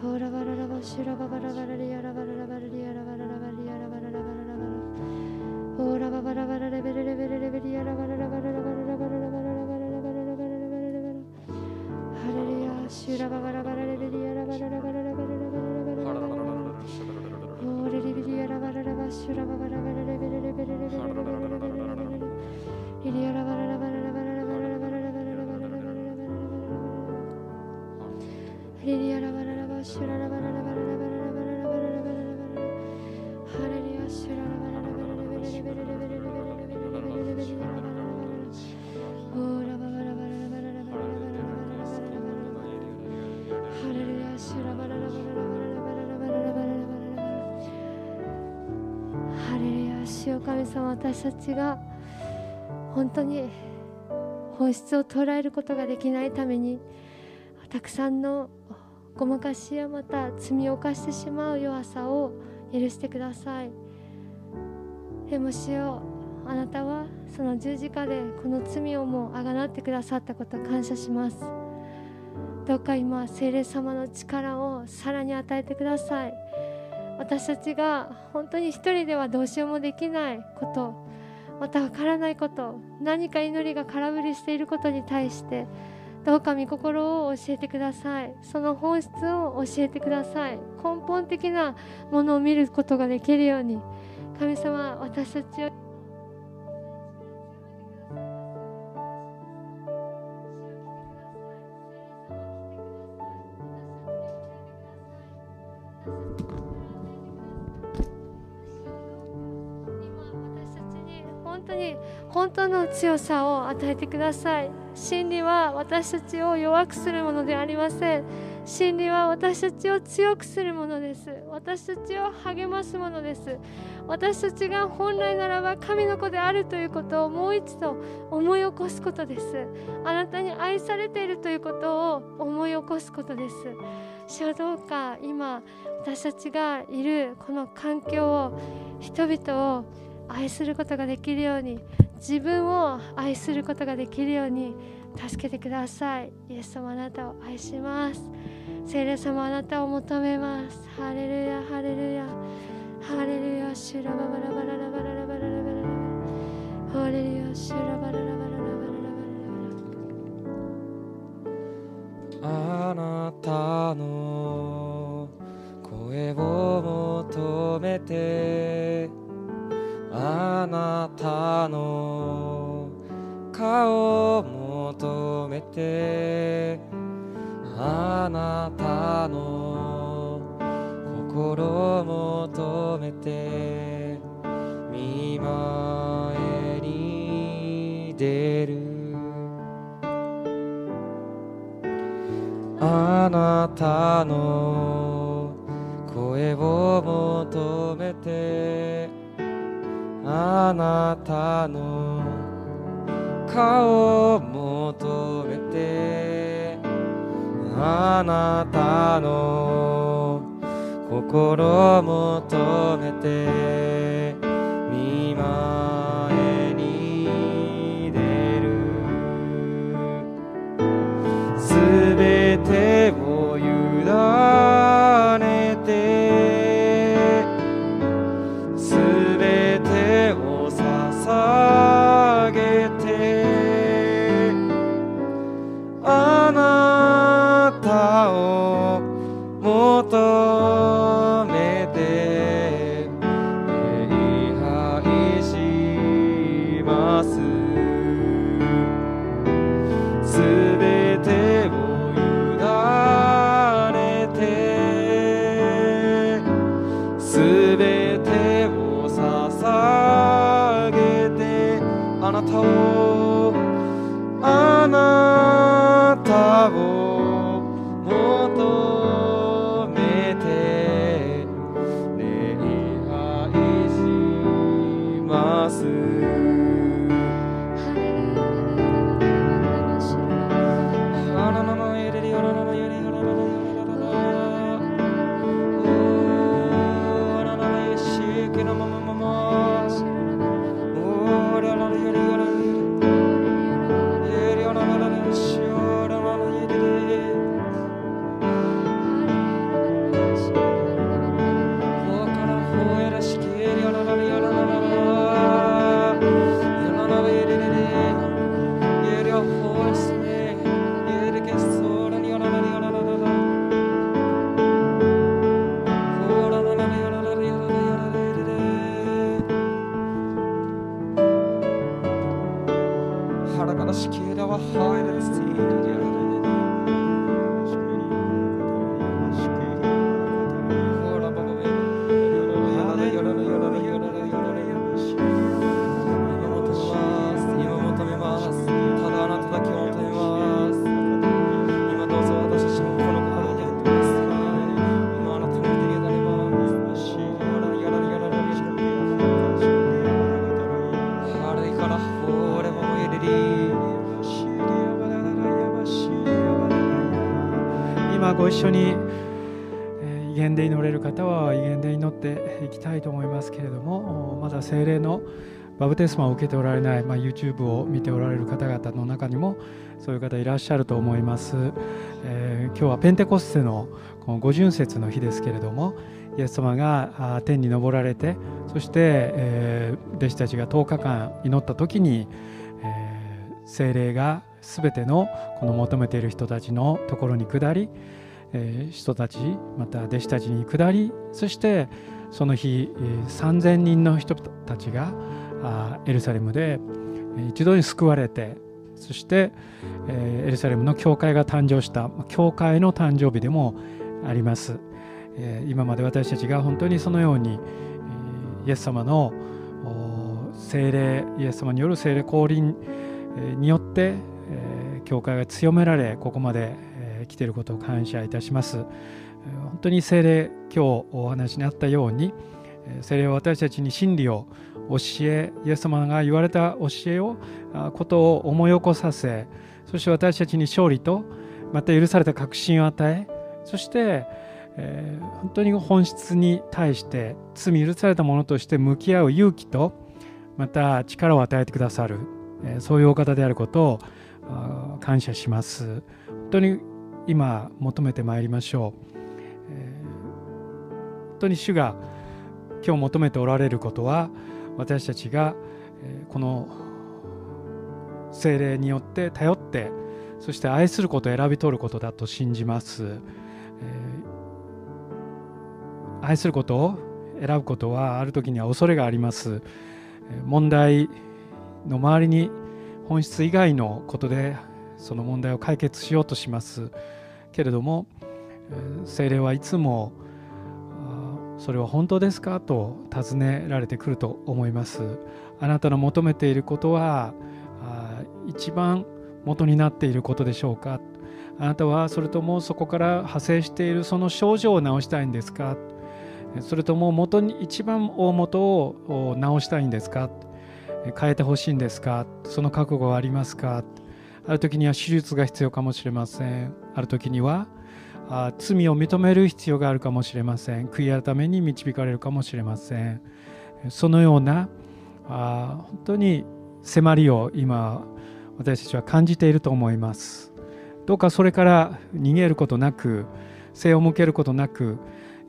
Hallelujah. 神様私たちが本当に本質を捉えることができないためにたくさんのごまかしやまた罪を犯してしまう弱さを許してください。でもしようあなたはその十字架でこの罪をもあがなってくださったことを感謝します。どうか今聖霊様の力をさらに与えてください。私たちが本当に一人ではどうしようもできないことまたわからないこと何か祈りが空振りしていることに対してどうか御心を教えてください。その本質を教えてください。根本的なものを見ることができるように。神様私たちを。本当の強さを与えてください。真理は私たちを弱くするものでありません。真理は私たちを強くするものです。私たちを励ますものです。私たちが本来ならば神の子であるということをもう一度思い起こすことです。あなたに愛されているということを思い起こすことです。主はどうか今私たちがいるこの環境を人々を愛することができるように自分を愛することができるように助けてください。イエス様あなたを愛します。聖霊様あなたを求めます。ハレルヤハレルヤ。ハレルヤシュラババラバララバラバラバラハレルヤシュラバララバララバラバラあなたの声を求めてあなたの顔を求めてあなたの心を求めて見前に出る。あなたの声を求めてあなたの顔を求めてあなたの心を求めて見前に出る。すべてを委ねテスマを受けておられない、まあ、YouTube を見ておられる方々の中にもそういう方いらっしゃると思います、えー今日はペンテコステのこの五巡節の日ですけれどもイエス様が天に昇られてそして、えー弟子たちが10日間祈った時に、えー聖霊が全てのこの求めている人たちのところに下り、えー人たちまた弟子たちに下りそしてその日、3,000人の人たちがあエルサレムで一度に救われてそして、えエルサレムの教会が誕生した教会の誕生日でもあります、え今まで私たちが本当にそのように、イエス様のお聖霊イエス様による聖霊降臨によって、え教会が強められここまで、え来ていることを感謝いたします。本当に聖霊今日お話にあったようにえー聖霊は私たちに真理を教えイエス様が言われた教えをことを思い起こさせそして私たちに勝利とまた許された確信を与えそして、えー本当に本質に対して罪許されたものとして向き合う勇気とまた力を与えてくださるえそういうお方であることを感謝します。本当に今求めてまいりましょう、え本当に主が今日求めておられることは私たちがこの精霊によって頼ってそして愛することを選び取ることだと信じます、えー、愛することを選ぶことはある時には恐れがあります。問題の周りに本質以外のことでその問題を解決しようとします。けれども精霊はいつもそれは本当ですか？と尋ねられてくると思います。あなたの求めていることは一番元になっていることでしょうか？あなたはそれともそこから派生しているその症状を治したいんですか？それとも元に一番大元を治したいんですか？変えてほしいんですか？その覚悟はありますか？ある時には手術が必要かもしれません。ある時にはあ罪を認める必要があるかもしれません。悔い改めに導かれるかもしれません。そのようなあ本当に迫りを今私たちは感じていると思います。どうかそれから逃げることなく背を向けることなく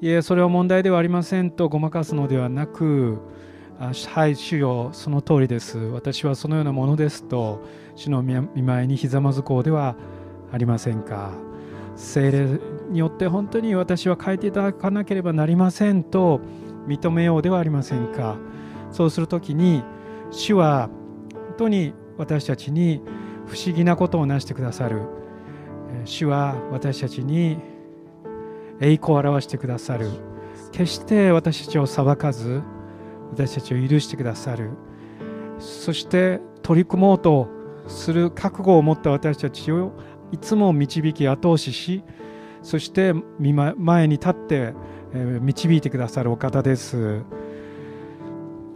いえそれは問題ではありませんとごまかすのではなくはい主よその通りです。私はそのようなものですと主の見舞いにひざまずこうではありませんか。精霊によって本当に私は変えていただかなければなりませんと認めようではありませんか。そうする時に主は本当に私たちに不思議なことをなしてくださる。主は私たちに栄光を表してくださる。決して私たちを裁かず私たちを許してくださる。そして取り組もうとする覚悟を持った私たちをいつも導き後押ししそして前に立って導いてくださるお方です。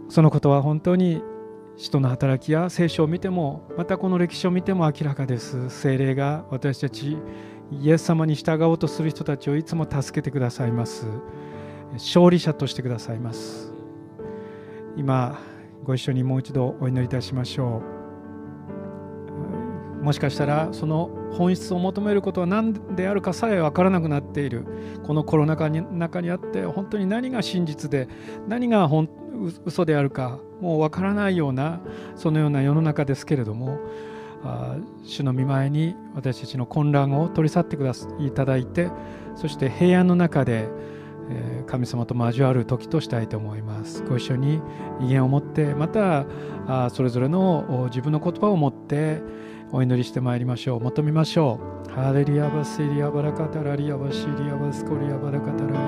そのことは本当に人の働きや聖書を見てもまたこの歴史を見ても明らかです。精霊が私たちイエス様に従おうとする人たちをいつも助けてくださいます。勝利者としてくださいます。今ご一緒にもう一度お祈りいたしましょう。もしかしたらその本質を求めることは何であるかさえ分からなくなっている。このコロナ禍に中にあって本当に何が真実で何が本嘘であるかもう分からないようなそのような世の中ですけれども主の見前に私たちの混乱を取り去ってくだいただいてそして平安の中で神様と交わる時としたいと思います。ご一緒に威厳を持ってまたそれぞれの自分の言葉を持ってお祈りしてまいりましょう。求めましょう。ハレリアバセリアバラカタラリアバシリアバスコリアバラカタラリア。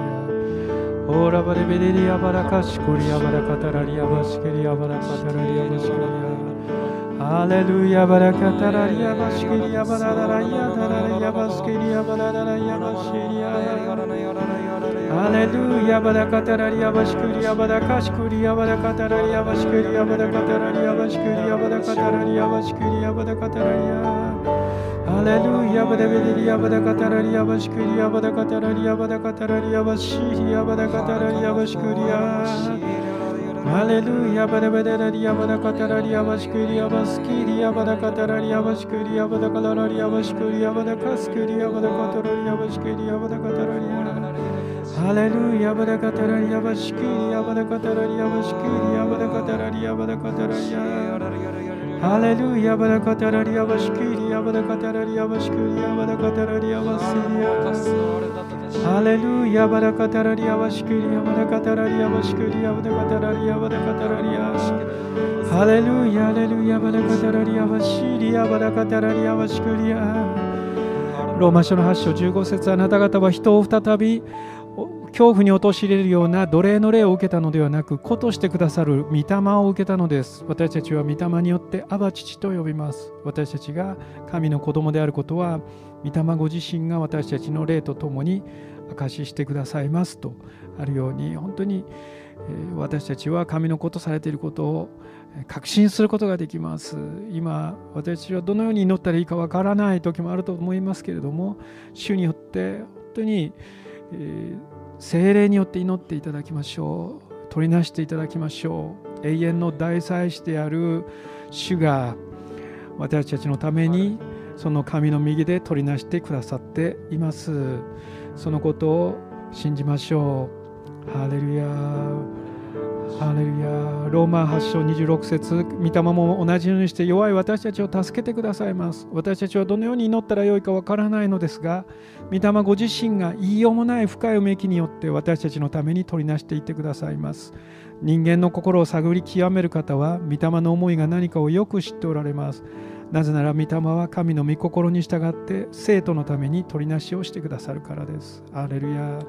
オーラバレベレリアバラカシコリアバラカタラリアバシケリアバラカタラリアバシケリア。ハレルヤバラカタラリアバシケリアバララライアタラリアバスケリアバララライアバシリア。ハレルヤバラカタラリアバシクリアバラカシクリアバラカタラリアバシクリアバラカタラリアバシクリアバラカタラリアバシクリアバラカタラリアハレルヤバダベデリヤバダカタラリヤバシクリヤバダカタラリヤバダカタラリヤバシリヤバダカタラリヤバシクリヤハレルヤバダベデリヤバダカタラリヤバシクリヤバスキリヤバダカタラリヤバシクリヤバダカララリヤバシクリヤバダカスクリヤバダカタラリヤバシクリヤバダカタラリヤハレルヤバダカタラリヤバシクリヤバダカタラリヤバシクリヤバダカタラリヤバダカタラリヤハレルヤバダカタラリアバシキリヤバダカタラリアバシクリヤバダカタラリアバシリアハレルヤバダカタラリアバシクリヤバダカタラリアバシクリヤバダカタラリアバダカタラリアハレルヤレルヤバダカタラリアバシリヤバダカタラリアバシクリヤローマ書の8章15節あなた方は人を再び恐怖に陥れるような奴隷の霊を受けたのではなく子としてくださる御霊を受けたのです。私たちは御霊によってアバ父と呼びます。私たちが神の子供であることは御霊ご自身が私たちの霊とともに証ししてくださいますとあるように本当に私たちは神の子とされていることを確信することができます。今私たちはどのように祈ったらいいかわからない時もあると思いますけれども主によって本当に、えー精霊によって祈っていただきましょう。取りなしていただきましょう。永遠の大祭司である主が私たちのためにその神の右で取りなしてくださっています。そのことを信じましょう。ハレルヤハレルヤローマ8章26節御霊も同じようにして弱い私たちを助けてくださいます。私たちはどのように祈ったらよいかわからないのですが御霊ご自身が言いようもない深いうめきによって私たちのために取りなしていってくださいます。人間の心を探り極める方は御霊の思いが何かをよく知っておられます。なぜなら御霊は神の御心に従って生徒のために取りなしをしてくださるからです。アレルヤ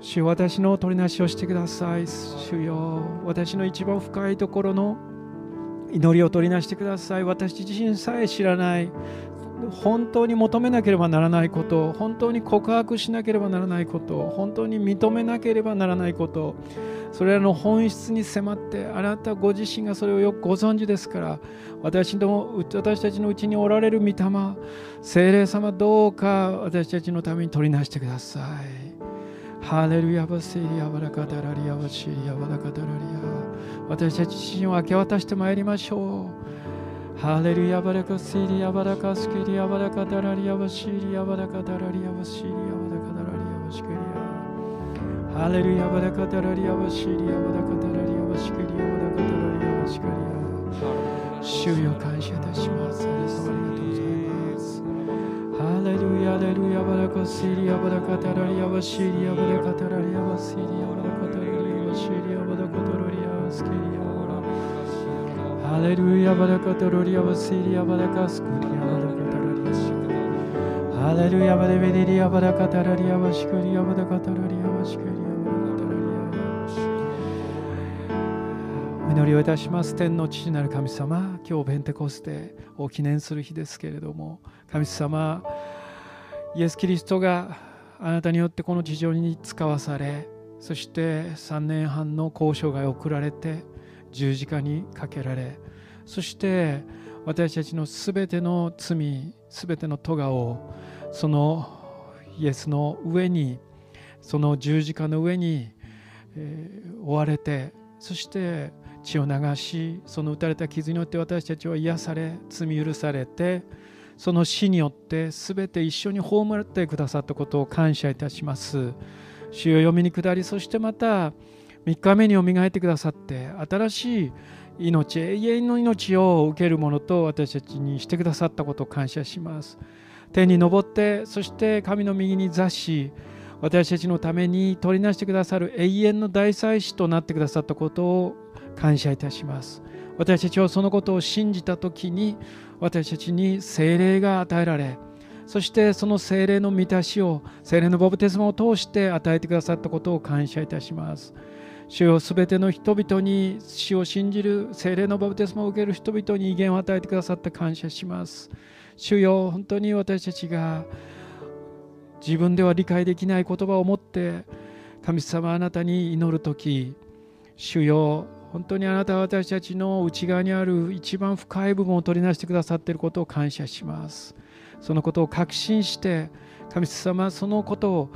主私の取りなしをしてください。主よ私の一番深いところの祈りを取りなしてください。私自身さえ知らない。本当に求めなければならないこと。本当に告白しなければならないこと。本当に認めなければならないこと。それらの本質に迫ってあなたご自身がそれをよくご存知ですから私の私たちのうちにおられる御霊精霊様どうか私たちのために取りなしてください。ハレルヤバセリアバラカダラリアバシリアバラカダラリア。私たち自身を明け渡してまいりましょう。ハレルヤバラカセリアバラカスキリアバラカダラリアバシリアバラカダラリアバシリアバラカダラリアバシキリア。ハレルヤバラカダラリアバシリアバラカダラリアバシキリアバラカダラリアバシキリア。主よ感謝いたします。ありがとうハレルヤ、レルヤ、バラカシリア、バラカタラリア、バシリア、バラカタラリア、バシリア、バラカタラリア、バシリア、バラカタラリア、スキリア、ハレルヤ、バラカタラリア、バシリア、バラカスクリア、バラカタラリア、ハレルヤ、バレベリア、バラカタラリア、バシクリア、バラカタラリア、バシクリア、祈りをいたします。天の父なる神様今日ベンテコステを記念する日ですけれども神様イエス・キリストがあなたによってこの地上に使わされそして3年半の交渉が送られて十字架にかけられそして私たちのすべての罪すべての咎をそのイエスの上にその十字架の上に、えー、追われてそして血を流しその打たれた傷によって私たちは癒され罪許されてその死によって全て一緒に葬ってくださったことを感謝いたします。主を読みに下りそしてまた3日目によみがえってくださって新しい命永遠の命を受けるものと私たちにしてくださったことを感謝します。天に昇ってそして神の右に座し私たちのために取りなしてくださる永遠の大祭司となってくださったことを感謝いたします。私たちはそのことを信じた時に私たちに精霊が与えられそしてその精霊の満たしを精霊のバプテスマを通して与えてくださったことを感謝いたします。主よすべての人々に死を信じる精霊のバプテスマを受ける人々に威厳を与えてくださって感謝します。主よ本当に私たちが自分では理解できない言葉を持って神様あなたに祈る時主よ本当にあなたは私たちの内側にある一番深い部分を取り出してくださっていることを感謝します。そのことを確信して神様そのことを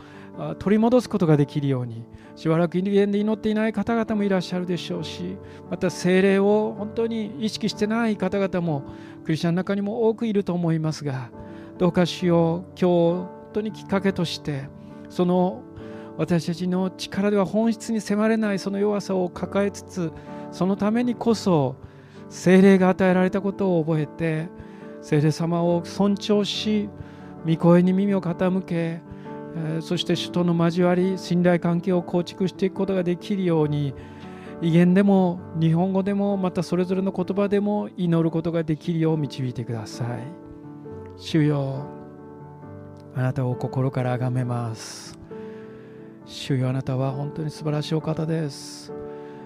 取り戻すことができるようにしばらく家で祈っていない方々もいらっしゃるでしょうしまた精霊を本当に意識してない方々もクリスチャンの中にも多くいると思いますがどうかしよう今日本当にきっかけとしてその私たちの力では本質に迫れないその弱さを抱えつつそのためにこそ精霊が与えられたことを覚えて精霊様を尊重し御声に耳を傾けそして主との交わり信頼関係を構築していくことができるように威厳でも日本語でもまたそれぞれの言葉でも祈ることができるよう導いてください。主よあなたを心から崇めます。主よあなたは本当に素晴らしいお方です。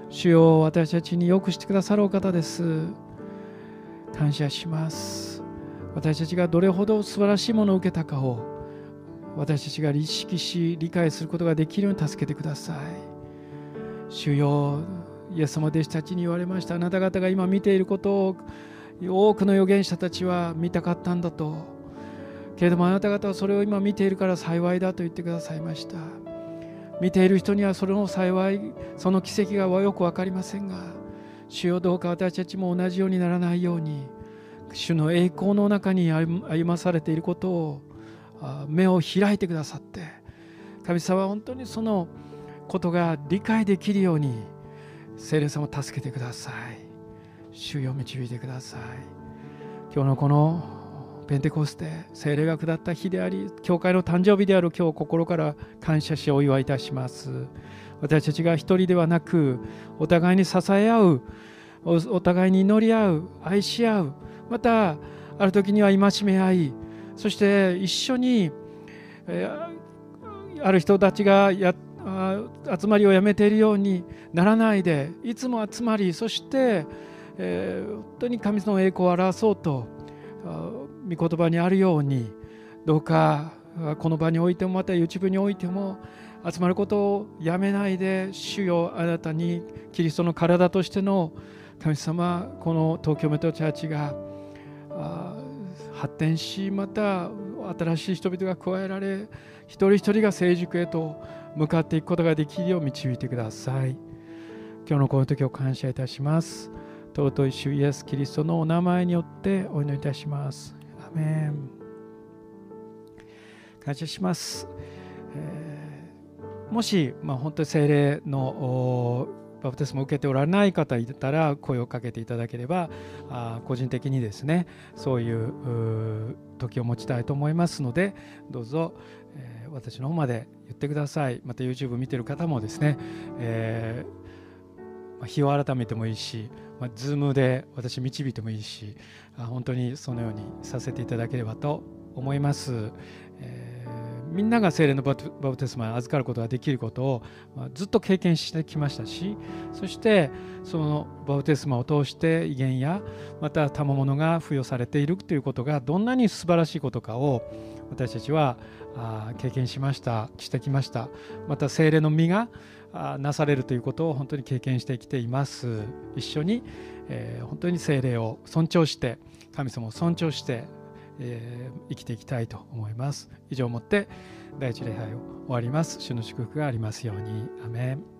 主よ私たちによくしてくださるお方です。感謝します。私たちがどれほど素晴らしいものを受けたかを私たちが意識し理解することができるように助けてください。主よイエス様弟子たちに言われました。あなた方が今見ていることを多くの預言者たちは見たかったんだと。けれどもあなた方はそれを今見ているから幸いだと言ってくださいました。見ている人にはそれの幸いその奇跡がよく分かりませんが主よどうか私たちも同じようにならないように主の栄光の中に歩まされていることを目を開いてくださって神様本当にそのことが理解できるように聖霊様を助けてください。主よ導いてください。今日のこのペンテコステ聖霊が下った日であり教会の誕生日である今日心から感謝しお祝いいたします。私たちが一人ではなくお互いに支え合うお互いに祈り合う愛し合うまたある時には戒め合いそして一緒に、えある人たちがや集まりをやめているようにならないでいつも集まりそして、えー、本当に神様の栄光を表そうと御言葉にあるようにどうかこの場においてもまた YouTube においても集まることをやめないで主よあなたにキリストの体としての神様この東京メトロチャーチが発展しまた新しい人々が加えられ一人一人が成熟へと向かっていくことができるよう導いてください。今日のこの時を感謝いたします。尊い主イエス・キリストのお名前によってお祈りいたします。メン感謝します、えー、もし、まあ、本当に精霊のバプテスマを受けておられない方いたら声をかけていただければあ個人的にですねそういう時を持ちたいと思いますのでどうぞ、えー、私の方まで言ってください。また YouTube 見てる方もですね、えー、まあ、日を改めてもいいし、まあ、Zoom で私導いてもいいしあ本当にそのようにさせていただければと思います。えーみんなが精霊のバプテスマに預かることができることをまずっと経験してきましたしそしてそのバプテスマを通して威厳やまた賜物が付与されているということがどんなに素晴らしいことかを私たちは経験しましたしてきましたまた精霊の実がなされるということを本当に経験してきています。一緒に、えー、本当に精霊を尊重して神様を尊重してえー、生きていきたいと思います。以上をもって第一礼拝を終わります。主の祝福がありますように。アメン。